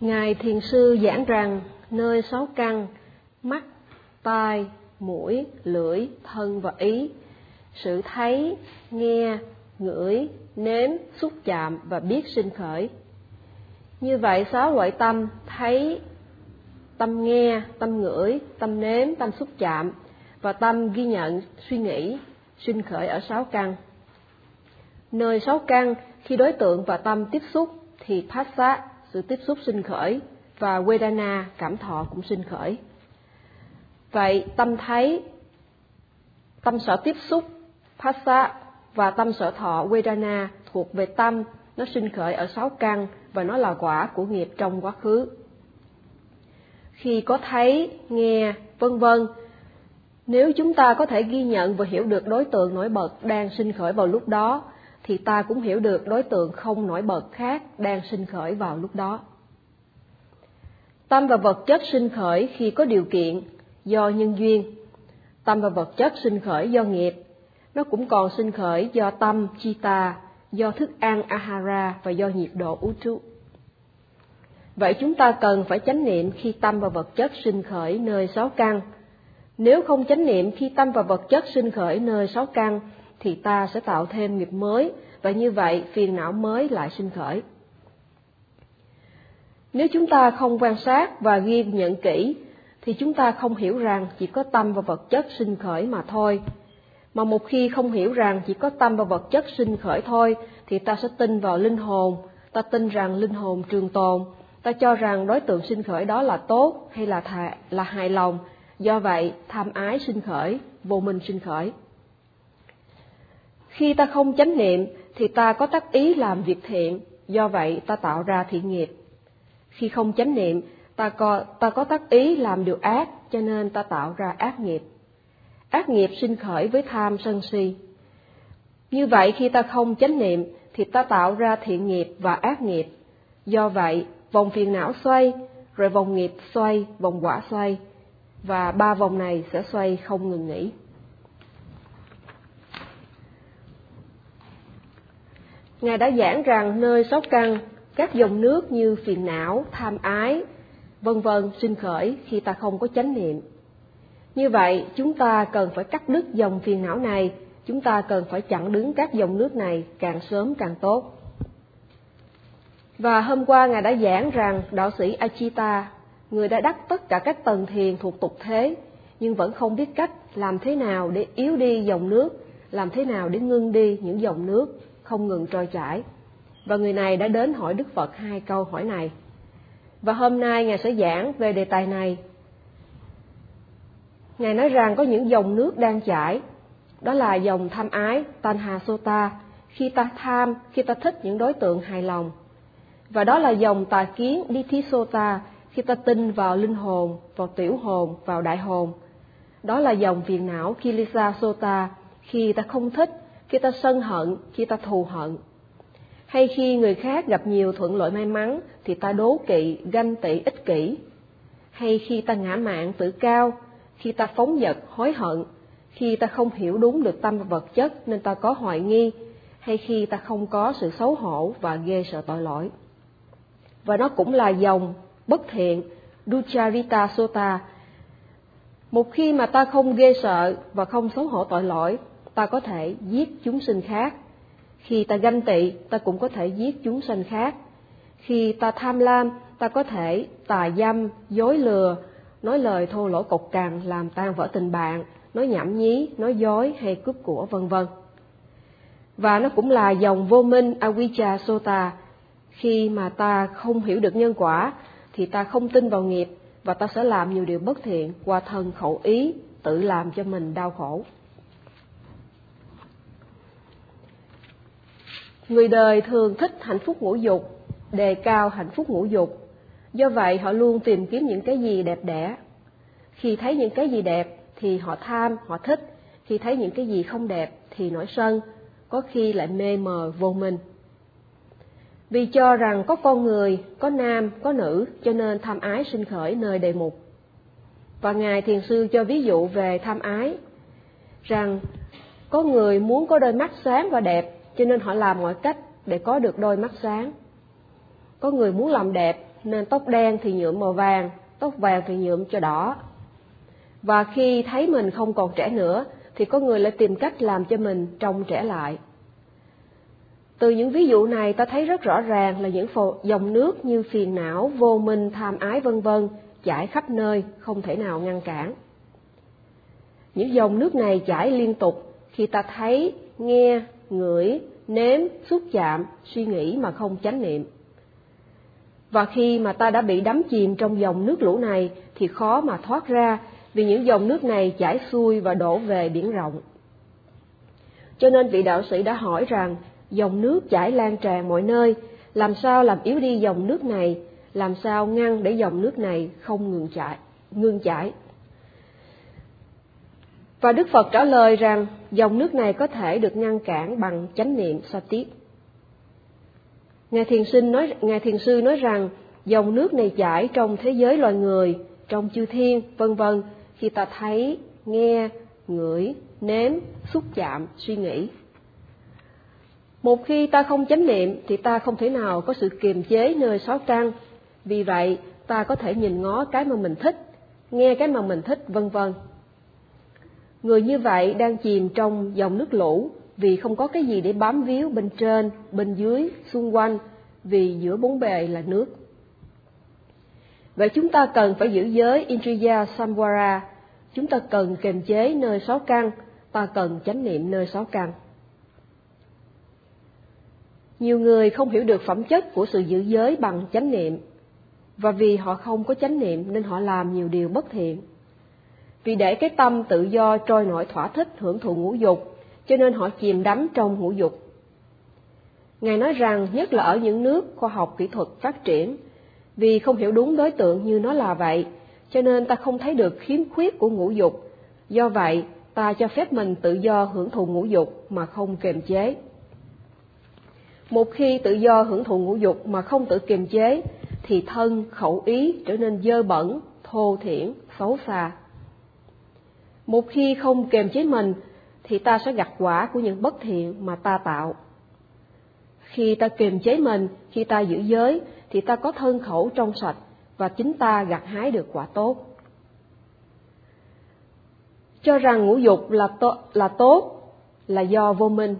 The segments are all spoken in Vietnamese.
Ngài Thiền Sư giảng rằng nơi sáu căn, mắt, tai, mũi, lưỡi, thân và ý, sự thấy, nghe, ngửi, nếm, xúc chạm và biết sinh khởi. Như vậy sáu loại tâm thấy, tâm nghe, tâm ngửi, tâm nếm, tâm xúc chạm và tâm ghi nhận, suy nghĩ, sinh khởi ở sáu căn. Nơi sáu căn, khi đối tượng và tâm tiếp xúc thì phát phassa, sự tiếp xúc sinh khởi, và Vedana, cảm thọ cũng sinh khởi. Vậy tâm thấy, tâm sở tiếp xúc, passa và tâm sở thọ Vedana thuộc về tâm, nó sinh khởi ở sáu căn và nó là quả của nghiệp trong quá khứ. Khi có thấy, nghe, vân vân, nếu chúng ta có thể ghi nhận và hiểu được đối tượng nổi bật đang sinh khởi vào lúc đó, thì ta cũng hiểu được đối tượng không nổi bật khác đang sinh khởi vào lúc đó. Tâm và vật chất sinh khởi khi có điều kiện, do nhân duyên. Tâm và vật chất sinh khởi do nghiệp. Nó cũng còn sinh khởi do tâm, chita, do thức ăn ahara và do nhiệt độ utu. Vậy chúng ta cần phải chánh niệm khi tâm và vật chất sinh khởi nơi sáu căn. Nếu không chánh niệm khi tâm và vật chất sinh khởi nơi sáu căn, thì ta sẽ tạo thêm nghiệp mới, và như vậy phiền não mới lại sinh khởi. Nếu chúng ta không quan sát và ghi nhận kỹ, thì chúng ta không hiểu rằng chỉ có tâm và vật chất sinh khởi mà thôi. Mà một khi không hiểu rằng chỉ có tâm và vật chất sinh khởi thôi, thì ta sẽ tin vào linh hồn, ta tin rằng linh hồn trường tồn, ta cho rằng đối tượng sinh khởi đó là tốt hay là thà, là hài lòng, do vậy tham ái sinh khởi, vô minh sinh khởi. Khi ta không chánh niệm thì ta có tác ý làm việc thiện, do vậy ta tạo ra thiện nghiệp. Khi không chánh niệm, ta có, ta có tác ý làm điều ác, cho nên ta tạo ra ác nghiệp. Ác nghiệp sinh khởi với tham sân si. Như vậy khi ta không chánh niệm thì ta tạo ra thiện nghiệp và ác nghiệp. Do vậy, vòng phiền não xoay, rồi vòng nghiệp xoay, vòng quả xoay, và ba vòng này sẽ xoay không ngừng nghỉ. Ngài đã giảng rằng nơi sáu căn, các dòng nước như phiền não, tham ái, vân vân sinh khởi khi ta không có chánh niệm. Như vậy, chúng ta cần phải cắt đứt dòng phiền não này, chúng ta cần phải chặn đứng các dòng nước này càng sớm càng tốt. Và hôm qua Ngài đã giảng rằng đạo sĩ Achita, người đã đắc tất cả các tầng thiền thuộc tục thế, nhưng vẫn không biết cách làm thế nào để yếu đi dòng nước, làm thế nào để ngưng đi những dòng nước không ngừng trôi chảy. Và người này đã đến hỏi Đức Phật hai câu hỏi này. Và hôm nay Ngài sẽ giảng về đề tài này. Ngài nói rằng có những dòng nước đang chảy, đó là dòng tham ái, Tanha Sota, khi ta tham, khi ta thích những đối tượng hài lòng. Và đó là dòng tà kiến Dithi Sota, khi ta tin vào linh hồn, vào tiểu hồn, vào đại hồn. Đó là dòng phiền não Kilisa Sota, khi ta không thích, khi ta sân hận, khi ta thù hận. Hay khi người khác gặp nhiều thuận lợi may mắn thì ta đố kỵ, ganh tị, ích kỷ. Hay khi ta ngã mạn, tự cao, khi ta phóng dật, hối hận, khi ta không hiểu đúng được tâm và vật chất nên ta có hoài nghi, hay khi ta không có sự xấu hổ và ghê sợ tội lỗi. Và nó cũng là dòng bất thiện, Ducharita Sota. Một khi mà ta không ghê sợ và không xấu hổ tội lỗi, ta có thể giết chúng sinh khác. Khi ta ganh tị, ta cũng có thể giết chúng sinh khác. Khi ta tham lam, ta có thể tà dâm, dối lừa, nói lời thô lỗ cục cằn làm tan vỡ tình bạn, nói nhảm nhí, nói dối hay cướp của vân vân. Và nó cũng là dòng vô minh Avijja Sota. Khi mà ta không hiểu được nhân quả, thì ta không tin vào nghiệp và ta sẽ làm nhiều điều bất thiện qua thân khẩu ý, tự làm cho mình đau khổ. Người đời thường thích hạnh phúc ngũ dục, đề cao hạnh phúc ngũ dục. Do vậy họ luôn tìm kiếm những cái gì đẹp đẽ. Khi thấy những cái gì đẹp thì họ tham, họ thích. Khi thấy những cái gì không đẹp thì nổi sân, có khi lại mê mờ vô minh. Vì cho rằng có con người, có nam, có nữ, cho nên tham ái sinh khởi nơi đề mục. Và Ngài Thiền Sư cho ví dụ về tham ái, rằng có người muốn có đôi mắt sáng và đẹp, cho nên họ làm mọi cách để có được đôi mắt sáng. Có người muốn làm đẹp nên tóc đen thì nhuộm màu vàng, tóc vàng thì nhuộm cho đỏ. Và khi thấy mình không còn trẻ nữa, thì có người lại tìm cách làm cho mình trông trẻ lại. Từ những ví dụ này ta thấy rất rõ ràng là những dòng nước như phiền não, vô minh, tham ái vân vân chảy khắp nơi, không thể nào ngăn cản. Những dòng nước này chảy liên tục khi ta thấy, nghe, ngửi, nếm, xúc chạm, suy nghĩ mà không chánh niệm. Và khi mà ta đã bị đắm chìm trong dòng nước lũ này thì khó mà thoát ra vì những dòng nước này chảy xuôi và đổ về biển rộng. Cho nên vị đạo sĩ đã hỏi rằng dòng nước chảy lan tràn mọi nơi, làm sao làm yếu đi dòng nước này, làm sao ngăn để dòng nước này không ngừng chảy, ngưng chảy. Và Đức Phật trả lời rằng dòng nước này có thể được ngăn cản bằng chánh niệm sati. Ngài Thiền Sinh nói, Ngài Thiền Sư nói rằng dòng nước này chảy trong thế giới loài người, trong chư thiên, vân vân, khi ta thấy, nghe, ngửi, nếm, xúc chạm, suy nghĩ. Một khi ta không chánh niệm thì ta không thể nào có sự kiềm chế nơi sáu căn. Vì vậy, ta có thể nhìn ngó cái mà mình thích, nghe cái mà mình thích, vân vân. Người như vậy đang chìm trong dòng nước lũ vì không có cái gì để bám víu bên trên, bên dưới, xung quanh, vì giữa bốn bề là nước. Vậy chúng ta cần phải giữ giới Indriya Samvara, chúng ta cần kềm chế nơi sáu căn, ta cần chánh niệm nơi sáu căn. Nhiều người không hiểu được phẩm chất của sự giữ giới bằng chánh niệm, và vì họ không có chánh niệm nên họ làm nhiều điều bất thiện. Vì để cái tâm tự do trôi nổi thỏa thích hưởng thụ ngũ dục, cho nên họ chìm đắm trong ngũ dục. Ngài nói rằng nhất là ở những nước khoa học kỹ thuật phát triển, vì không hiểu đúng đối tượng như nó là vậy, cho nên ta không thấy được khiếm khuyết của ngũ dục. Do vậy, ta cho phép mình tự do hưởng thụ ngũ dục mà không kiềm chế. Một khi tự do hưởng thụ ngũ dục mà không tự kiềm chế, thì thân, khẩu ý trở nên dơ bẩn, thô thiển, xấu xa. Một khi không kiềm chế mình, thì ta sẽ gặt quả của những bất thiện mà ta tạo. Khi ta kiềm chế mình, khi ta giữ giới, thì ta có thân khẩu trong sạch và chính ta gặt hái được quả tốt. Cho rằng ngũ dục là, to, là tốt là do vô minh.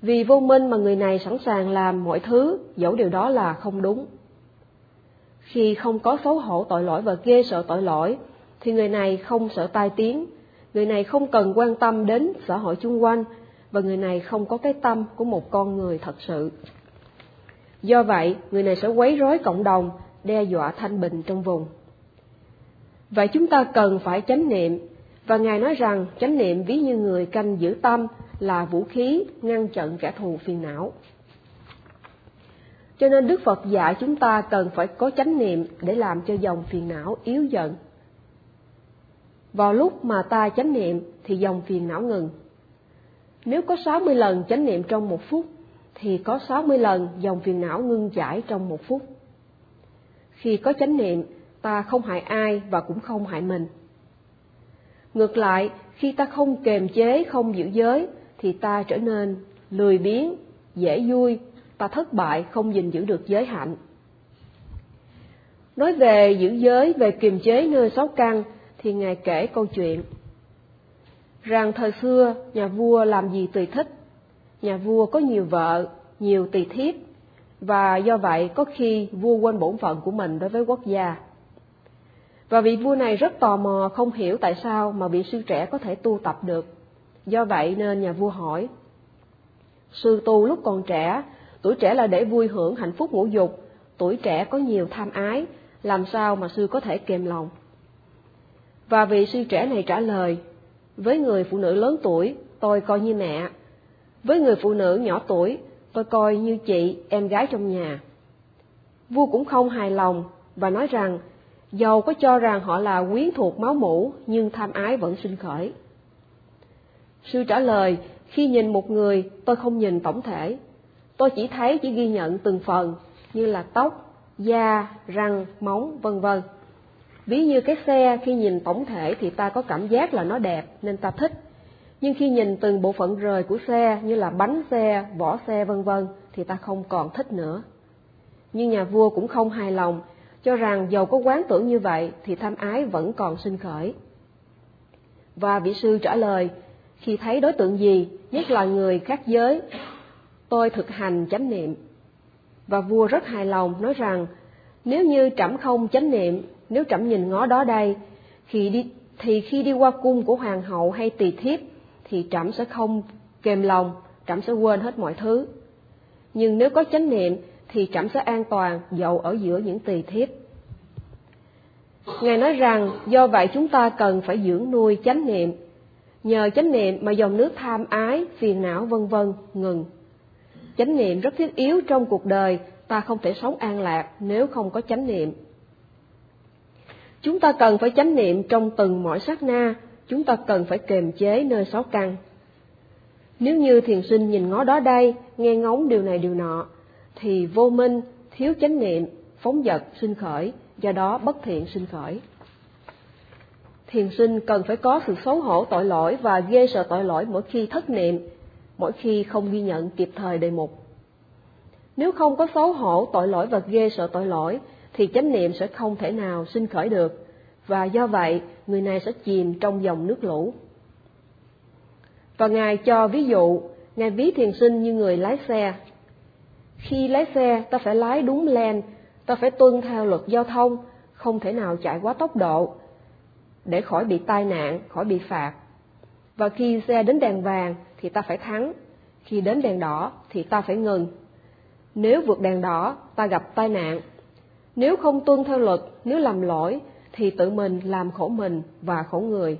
Vì vô minh mà người này sẵn sàng làm mọi thứ, dẫu điều đó là không đúng. Khi không có xấu hổ tội lỗi và ghê sợ tội lỗi, thì người này không sợ tai tiếng, người này không cần quan tâm đến xã hội chung quanh, và người này không có cái tâm của một con người thật sự. Do vậy, người này sẽ quấy rối cộng đồng, đe dọa thanh bình trong vùng. Vậy chúng ta cần phải chánh niệm, và Ngài nói rằng chánh niệm ví như người canh giữ tâm là vũ khí ngăn chặn kẻ thù phiền não. Cho nên Đức Phật dạy chúng ta cần phải có chánh niệm để làm cho dòng phiền não yếu dần. Vào lúc mà ta chánh niệm thì dòng phiền não ngừng. Nếu có 60 lần chánh niệm trong một phút thì có 60 lần dòng phiền não ngưng chảy trong một phút. Khi có chánh niệm, ta không hại ai và cũng không hại mình. Ngược lại, khi ta không kềm chế, không giữ giới, thì ta trở nên lười biếng, dễ vui, ta thất bại, không gìn giữ được giới hạnh. Nói về giữ giới, về kiềm chế nơi sáu căn, thì Ngài kể câu chuyện rằng thời xưa nhà vua làm gì tùy thích nhà vua có nhiều vợ, nhiều tỳ thiếp, và do vậy có khi vua quên bổn phận của mình đối với quốc gia. Và vị vua này rất tò mò không hiểu tại sao mà vị sư trẻ có thể tu tập được. Do vậy nên nhà vua hỏi, sư tu lúc còn trẻ, tuổi trẻ là để vui hưởng hạnh phúc ngũ dục, tuổi trẻ có nhiều tham ái, làm sao mà sư có thể kềm lòng? Và vị sư trẻ này trả lời, với người phụ nữ lớn tuổi, tôi coi như mẹ, với người phụ nữ nhỏ tuổi, tôi coi như chị, em gái trong nhà. Vua cũng không hài lòng và nói rằng, dầu có cho rằng họ là quyến thuộc máu mủ, nhưng tham ái vẫn sinh khởi. Sư trả lời, khi nhìn một người, tôi không nhìn tổng thể. Tôi chỉ thấy chỉ ghi nhận từng phần, như là tóc, da, răng, móng, vân vân. Ví như cái xe khi nhìn tổng thể thì ta có cảm giác là nó đẹp nên ta thích, nhưng khi nhìn từng bộ phận rời của xe như là bánh xe, vỏ xe vân vân thì ta không còn thích nữa. Nhưng nhà vua cũng không hài lòng, cho rằng dầu có quán tưởng như vậy thì tham ái vẫn còn sinh khởi. Và vị sư trả lời, khi thấy đối tượng gì, nhất là người khác giới, tôi thực hành chánh niệm. Và vua rất hài lòng nói rằng, nếu như trẫm không chánh niệm, nếu trẫm nhìn ngó đó đây, thì, đi, thì khi đi qua cung của hoàng hậu hay tỳ thiếp, thì trẫm sẽ không kềm lòng, trẫm sẽ quên hết mọi thứ. Nhưng nếu có chánh niệm, thì trẫm sẽ an toàn dầu ở giữa những tỳ thiếp. Ngài nói rằng do vậy chúng ta cần phải dưỡng nuôi chánh niệm. Nhờ chánh niệm mà dòng nước tham ái, phiền não vân vân ngừng. Chánh niệm rất thiết yếu trong cuộc đời, ta không thể sống an lạc nếu không có chánh niệm. Chúng ta cần phải chánh niệm trong từng mỗi sát na, chúng ta cần phải kềm chế nơi sáu căn. Nếu như thiền sinh nhìn ngó đó đây, nghe ngóng điều này điều nọ, thì vô minh, thiếu chánh niệm, phóng dật sinh khởi, do đó bất thiện sinh khởi. Thiền sinh cần phải có sự xấu hổ tội lỗi và ghê sợ tội lỗi mỗi khi thất niệm, mỗi khi không ghi nhận kịp thời đề mục. Nếu không có xấu hổ tội lỗi và ghê sợ tội lỗi, thì chánh niệm sẽ không thể nào sinh khởi được, và do vậy người này sẽ chìm trong dòng nước lũ. Và Ngài cho ví dụ, Ngài ví thiền sinh như người lái xe. Khi lái xe, ta phải lái đúng len, ta phải tuân theo luật giao thông, không thể nào chạy quá tốc độ, để khỏi bị tai nạn, khỏi bị phạt. Và khi xe đến đèn vàng thì ta phải thắng, khi đến đèn đỏ thì ta phải ngừng. Nếu vượt đèn đỏ, ta gặp tai nạn. Nếu không tuân theo luật, nếu làm lỗi, thì tự mình làm khổ mình và khổ người.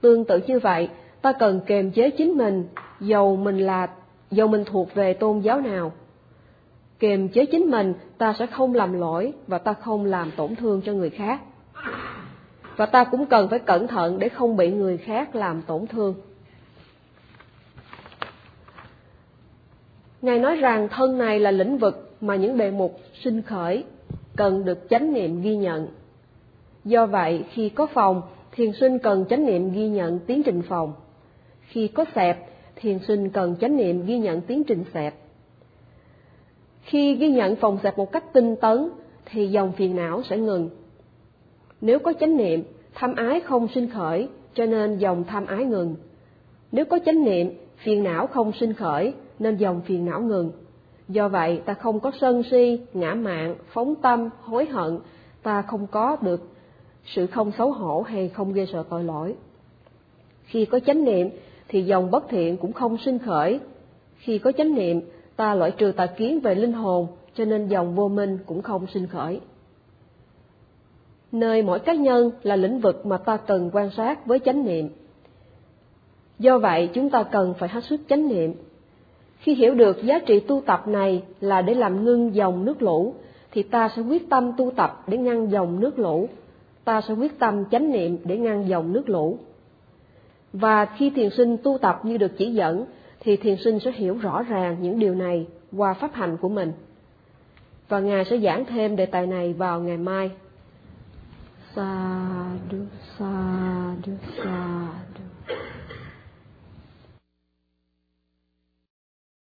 Tương tự như vậy, ta cần kềm chế chính mình, dầu mình là dầu mình thuộc về tôn giáo nào. Kềm chế chính mình, ta sẽ không làm lỗi và ta không làm tổn thương cho người khác. Và ta cũng cần phải cẩn thận để không bị người khác làm tổn thương. Ngài nói rằng thân này là lĩnh vực mà những đề mục sinh khởi cần được chánh niệm ghi nhận. Do vậy, khi có phòng, thiền sinh cần chánh niệm ghi nhận tiến trình phòng. Khi có xẹp, thiền sinh cần chánh niệm ghi nhận tiến trình xẹp. Khi ghi nhận phòng xẹp một cách tinh tấn, thì dòng phiền não sẽ ngừng. Nếu có chánh niệm, tham ái không sinh khởi, cho nên dòng tham ái ngừng. Nếu có chánh niệm, phiền não không sinh khởi, nên dòng phiền não ngừng. Do vậy, ta không có sân si, ngã mạn, phóng tâm, hối hận, ta không có được sự không xấu hổ hay không ghê sợ tội lỗi. Khi có chánh niệm, thì dòng bất thiện cũng không sinh khởi. Khi có chánh niệm, ta loại trừ tà kiến về linh hồn, cho nên dòng vô minh cũng không sinh khởi. Nơi mỗi cá nhân là lĩnh vực mà ta cần quan sát với chánh niệm. Do vậy, chúng ta cần phải hết sức chánh niệm. Khi hiểu được giá trị tu tập này là để làm ngưng dòng nước lũ, thì ta sẽ quyết tâm tu tập để ngăn dòng nước lũ. Ta sẽ quyết tâm chánh niệm để ngăn dòng nước lũ. Và khi thiền sinh tu tập như được chỉ dẫn, thì thiền sinh sẽ hiểu rõ ràng những điều này qua pháp hành của mình. Và Ngài sẽ giảng thêm đề tài này vào ngày mai. Sa du sa du sa du